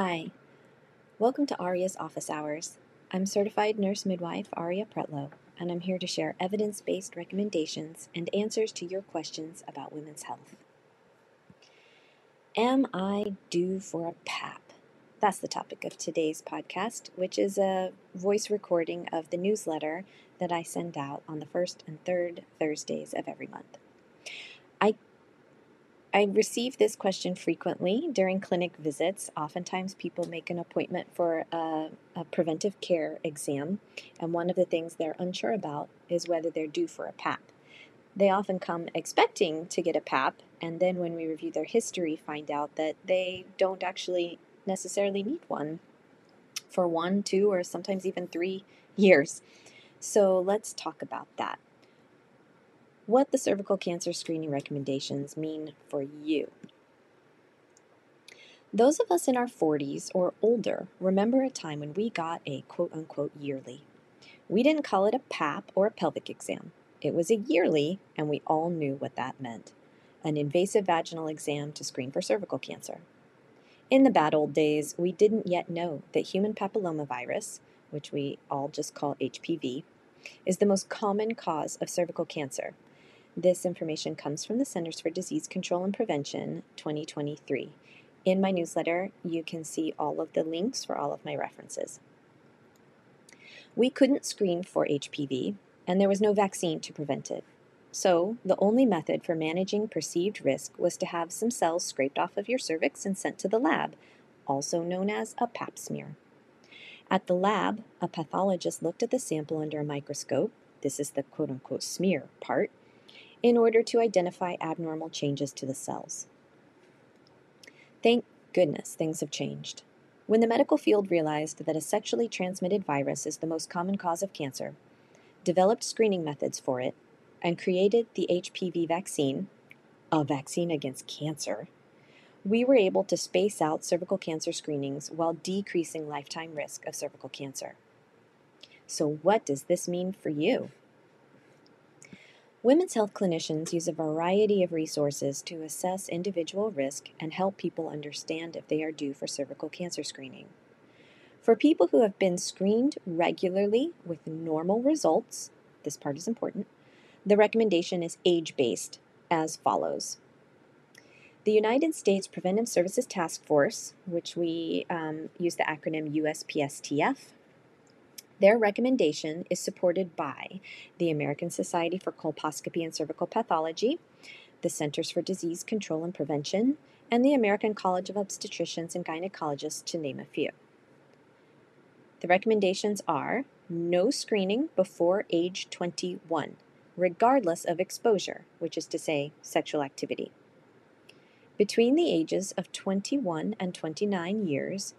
Hi, welcome to Arya's Office Hours. I'm certified nurse midwife Arya Pretlow, and I'm here to share evidence based recommendations and answers to your questions about women's health. Am I due for a PAP? That's the topic of today's podcast, which is a voice recording of the newsletter that I send out on the first and third Thursdays of every month. I I receive this question frequently during clinic visits. Oftentimes, people make an appointment for a, a, preventive care exam, and one of the things they're unsure about is whether they're due for a PAP. They often come expecting to get a PAP, and then when we review their history, find out that they don't actually necessarily need one for one, two, or sometimes even three years. So, let's talk about that what the cervical cancer screening recommendations mean for you. Those of us in our 40s or older remember a time when we got a quote unquote yearly. We didn't call it a PAP or a pelvic exam. It was a yearly, and we all knew what that meant an invasive vaginal exam to screen for cervical cancer. In the bad old days, we didn't yet know that human papillomavirus, which we all just call HPV, is the most common cause of cervical cancer this information comes from the Centers for Disease Control and Prevention 2023. In my newsletter, you can see all of the links for all of my references. We couldn't screen for HPV, and there was no vaccine to prevent it. So, the only method for managing perceived risk was to have some cells scraped off of your cervix and sent to the lab, also known as a pap smear. At the lab, a pathologist looked at the sample under a microscope. This is the quote unquote smear part in order to identify abnormal changes to the cells. Thank goodness things have changed. When the medical field realized that a sexually transmitted virus is the most common cause of cancer, developed screening methods for it, and created the HPV vaccine, a vaccine against cancer, we were able to space out cervical cancer screenings while decreasing lifetime risk of cervical cancer. So, what does this mean for you? Women's health clinicians use a variety of resources to assess individual risk and help people understand if they are due for cervical cancer screening. For people who have been screened regularly with normal results, this part is important, the recommendation is age based as follows. The United States Preventive Services Task Force, which we um, use the acronym USPSTF, their recommendation is supported by the American Society for Colposcopy and Cervical Pathology, the Centers for Disease Control and Prevention, and the American College of Obstetricians and Gynecologists, to name a few. The recommendations are no screening before age 21, regardless of exposure, which is to say, sexual activity. Between the ages of 21 and 29 years,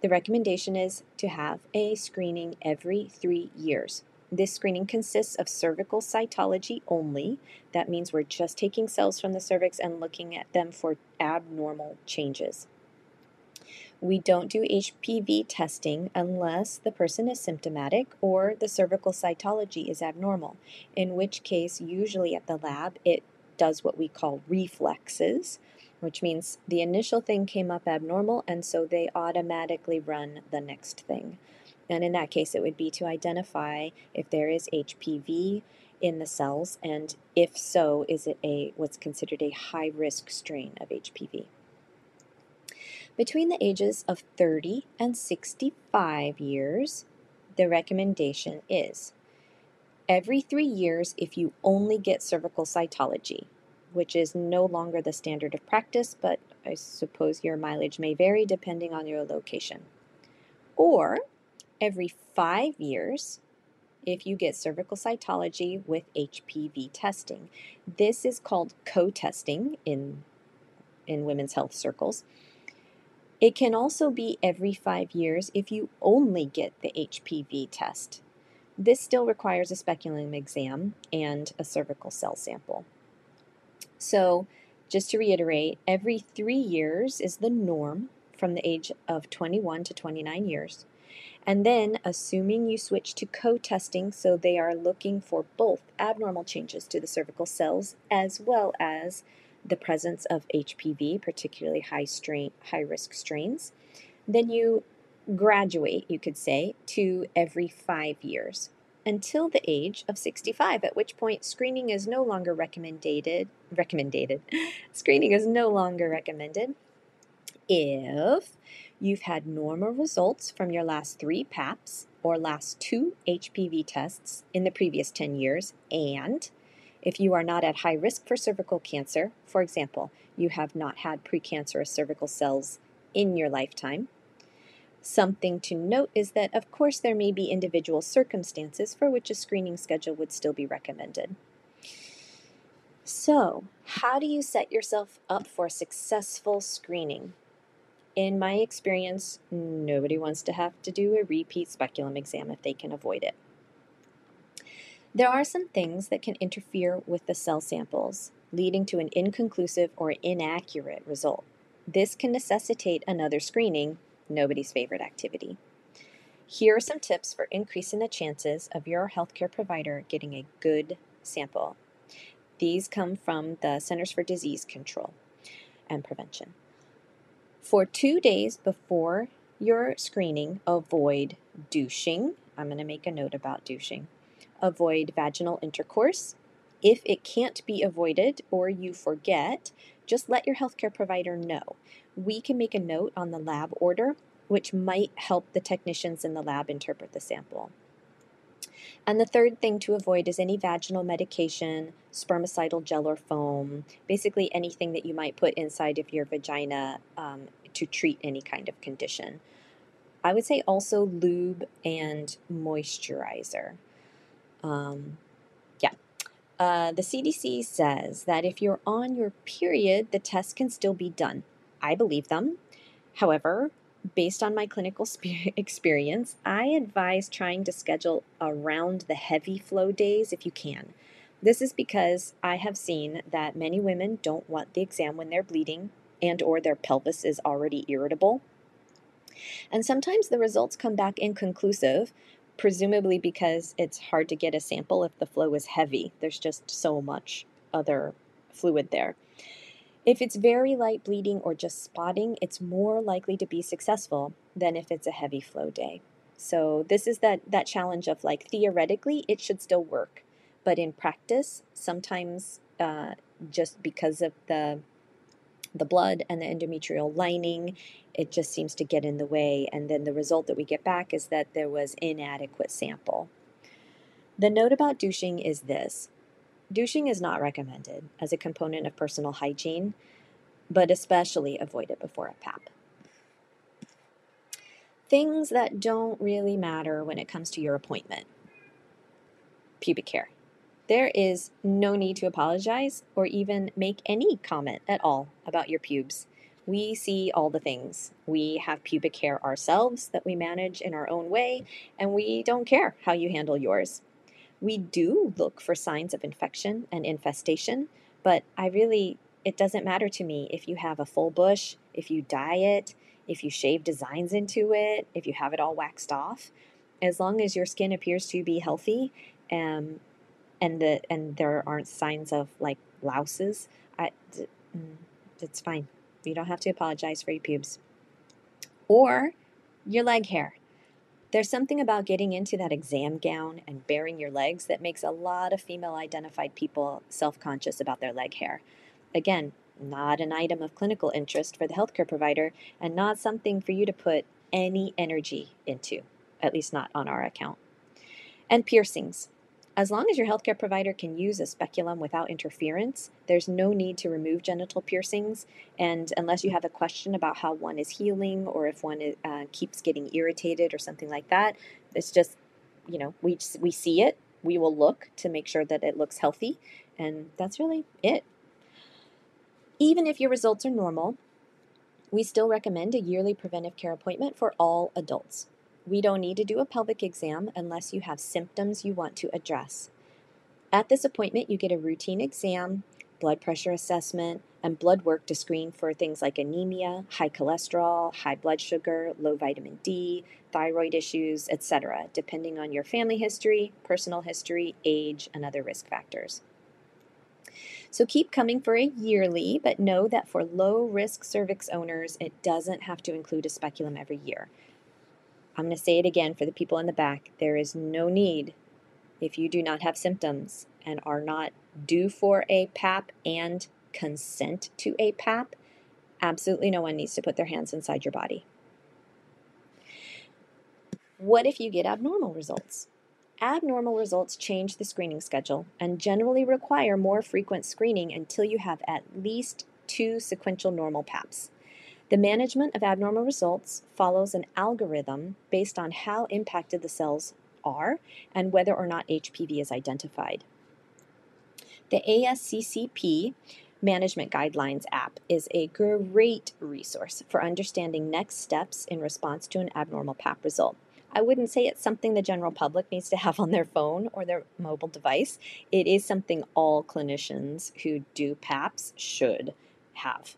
the recommendation is to have a screening every three years. This screening consists of cervical cytology only. That means we're just taking cells from the cervix and looking at them for abnormal changes. We don't do HPV testing unless the person is symptomatic or the cervical cytology is abnormal, in which case, usually at the lab, it does what we call reflexes, which means the initial thing came up abnormal, and so they automatically run the next thing. And in that case, it would be to identify if there is HPV in the cells, and if so, is it a what's considered a high risk strain of HPV. Between the ages of 30 and 65 years, the recommendation is every three years if you only get cervical cytology which is no longer the standard of practice, but I suppose your mileage may vary depending on your location. Or every five years, if you get cervical cytology with HPV testing. This is called co testing in, in women's health circles. It can also be every five years if you only get the HPV test. This still requires a speculum exam and a cervical cell sample. So, just to reiterate, every three years is the norm from the age of 21 to 29 years. And then, assuming you switch to co testing, so they are looking for both abnormal changes to the cervical cells as well as the presence of HPV, particularly high strain, high risk strains. Then you graduate, you could say, to every five years until the age of 65, at which point screening is no longer recommended. Recommended. screening is no longer recommended if you've had normal results from your last three PAPs or last two HPV tests in the previous 10 years, and if you are not at high risk for cervical cancer, for example, you have not had precancerous cervical cells in your lifetime. Something to note is that, of course, there may be individual circumstances for which a screening schedule would still be recommended. So, how do you set yourself up for successful screening? In my experience, nobody wants to have to do a repeat speculum exam if they can avoid it. There are some things that can interfere with the cell samples, leading to an inconclusive or inaccurate result. This can necessitate another screening, nobody's favorite activity. Here are some tips for increasing the chances of your healthcare provider getting a good sample. These come from the Centers for Disease Control and Prevention. For two days before your screening, avoid douching. I'm going to make a note about douching. Avoid vaginal intercourse. If it can't be avoided or you forget, just let your healthcare provider know. We can make a note on the lab order, which might help the technicians in the lab interpret the sample. And the third thing to avoid is any vaginal medication, spermicidal gel or foam, basically anything that you might put inside of your vagina um, to treat any kind of condition. I would say also lube and moisturizer. Um. Uh, the CDC says that if you're on your period, the test can still be done. I believe them. However, based on my clinical spe- experience, I advise trying to schedule around the heavy flow days if you can. This is because I have seen that many women don't want the exam when they're bleeding and or their pelvis is already irritable. And sometimes the results come back inconclusive, presumably because it's hard to get a sample if the flow is heavy. There's just so much other fluid there. If it's very light bleeding or just spotting, it's more likely to be successful than if it's a heavy flow day. So this is that that challenge of like theoretically it should still work, but in practice sometimes uh, just because of the the blood and the endometrial lining, it just seems to get in the way. And then the result that we get back is that there was inadequate sample. The note about douching is this douching is not recommended as a component of personal hygiene, but especially avoid it before a PAP. Things that don't really matter when it comes to your appointment pubic hair. There is no need to apologize or even make any comment at all about your pubes. We see all the things. We have pubic hair ourselves that we manage in our own way, and we don't care how you handle yours. We do look for signs of infection and infestation, but I really, it doesn't matter to me if you have a full bush, if you dye it, if you shave designs into it, if you have it all waxed off. As long as your skin appears to be healthy um, and the and there aren't signs of like louses, I, mm, it's fine. You don't have to apologize for your pubes or your leg hair. There's something about getting into that exam gown and baring your legs that makes a lot of female identified people self conscious about their leg hair. Again, not an item of clinical interest for the healthcare provider and not something for you to put any energy into, at least not on our account. And piercings. As long as your healthcare provider can use a speculum without interference, there's no need to remove genital piercings. And unless you have a question about how one is healing or if one uh, keeps getting irritated or something like that, it's just, you know, we, we see it, we will look to make sure that it looks healthy. And that's really it. Even if your results are normal, we still recommend a yearly preventive care appointment for all adults. We don't need to do a pelvic exam unless you have symptoms you want to address. At this appointment, you get a routine exam, blood pressure assessment, and blood work to screen for things like anemia, high cholesterol, high blood sugar, low vitamin D, thyroid issues, etc., depending on your family history, personal history, age, and other risk factors. So keep coming for a yearly, but know that for low risk cervix owners, it doesn't have to include a speculum every year. I'm going to say it again for the people in the back. There is no need if you do not have symptoms and are not due for a PAP and consent to a PAP. Absolutely no one needs to put their hands inside your body. What if you get abnormal results? Abnormal results change the screening schedule and generally require more frequent screening until you have at least two sequential normal PAPs. The management of abnormal results follows an algorithm based on how impacted the cells are and whether or not HPV is identified. The ASCCP Management Guidelines app is a great resource for understanding next steps in response to an abnormal PAP result. I wouldn't say it's something the general public needs to have on their phone or their mobile device. It is something all clinicians who do PAPs should have.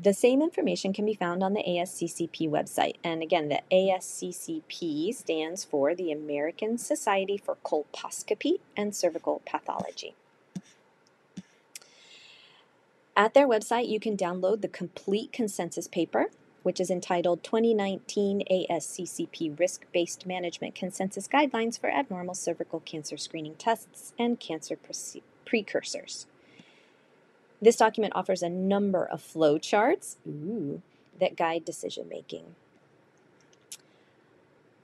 The same information can be found on the ASCCP website. And again, the ASCCP stands for the American Society for Colposcopy and Cervical Pathology. At their website, you can download the complete consensus paper, which is entitled 2019 ASCCP Risk Based Management Consensus Guidelines for Abnormal Cervical Cancer Screening Tests and Cancer Pre- Precursors. This document offers a number of flowcharts that guide decision making.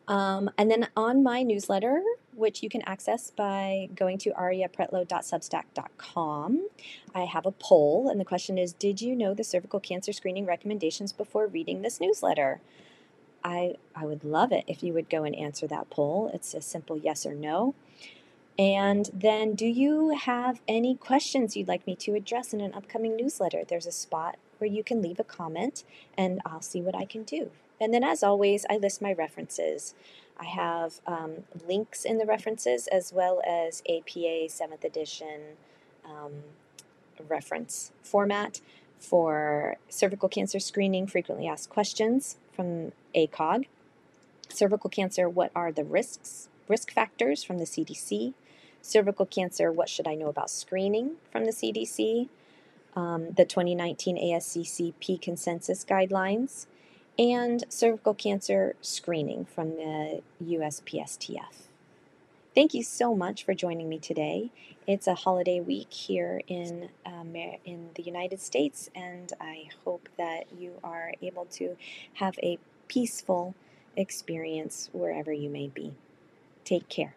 Um, and then on my newsletter, which you can access by going to aryapretlow.substack.com, I have a poll, and the question is Did you know the cervical cancer screening recommendations before reading this newsletter? I, I would love it if you would go and answer that poll. It's a simple yes or no. And then, do you have any questions you'd like me to address in an upcoming newsletter? There's a spot where you can leave a comment, and I'll see what I can do. And then, as always, I list my references. I have um, links in the references as well as APA 7th edition um, reference format for cervical cancer screening, frequently asked questions from ACOG. Cervical cancer, what are the risks, risk factors from the CDC? Cervical cancer, what should I know about screening from the CDC, um, the 2019 ASCCP consensus guidelines, and cervical cancer screening from the USPSTF. Thank you so much for joining me today. It's a holiday week here in um, in the United States, and I hope that you are able to have a peaceful experience wherever you may be. Take care.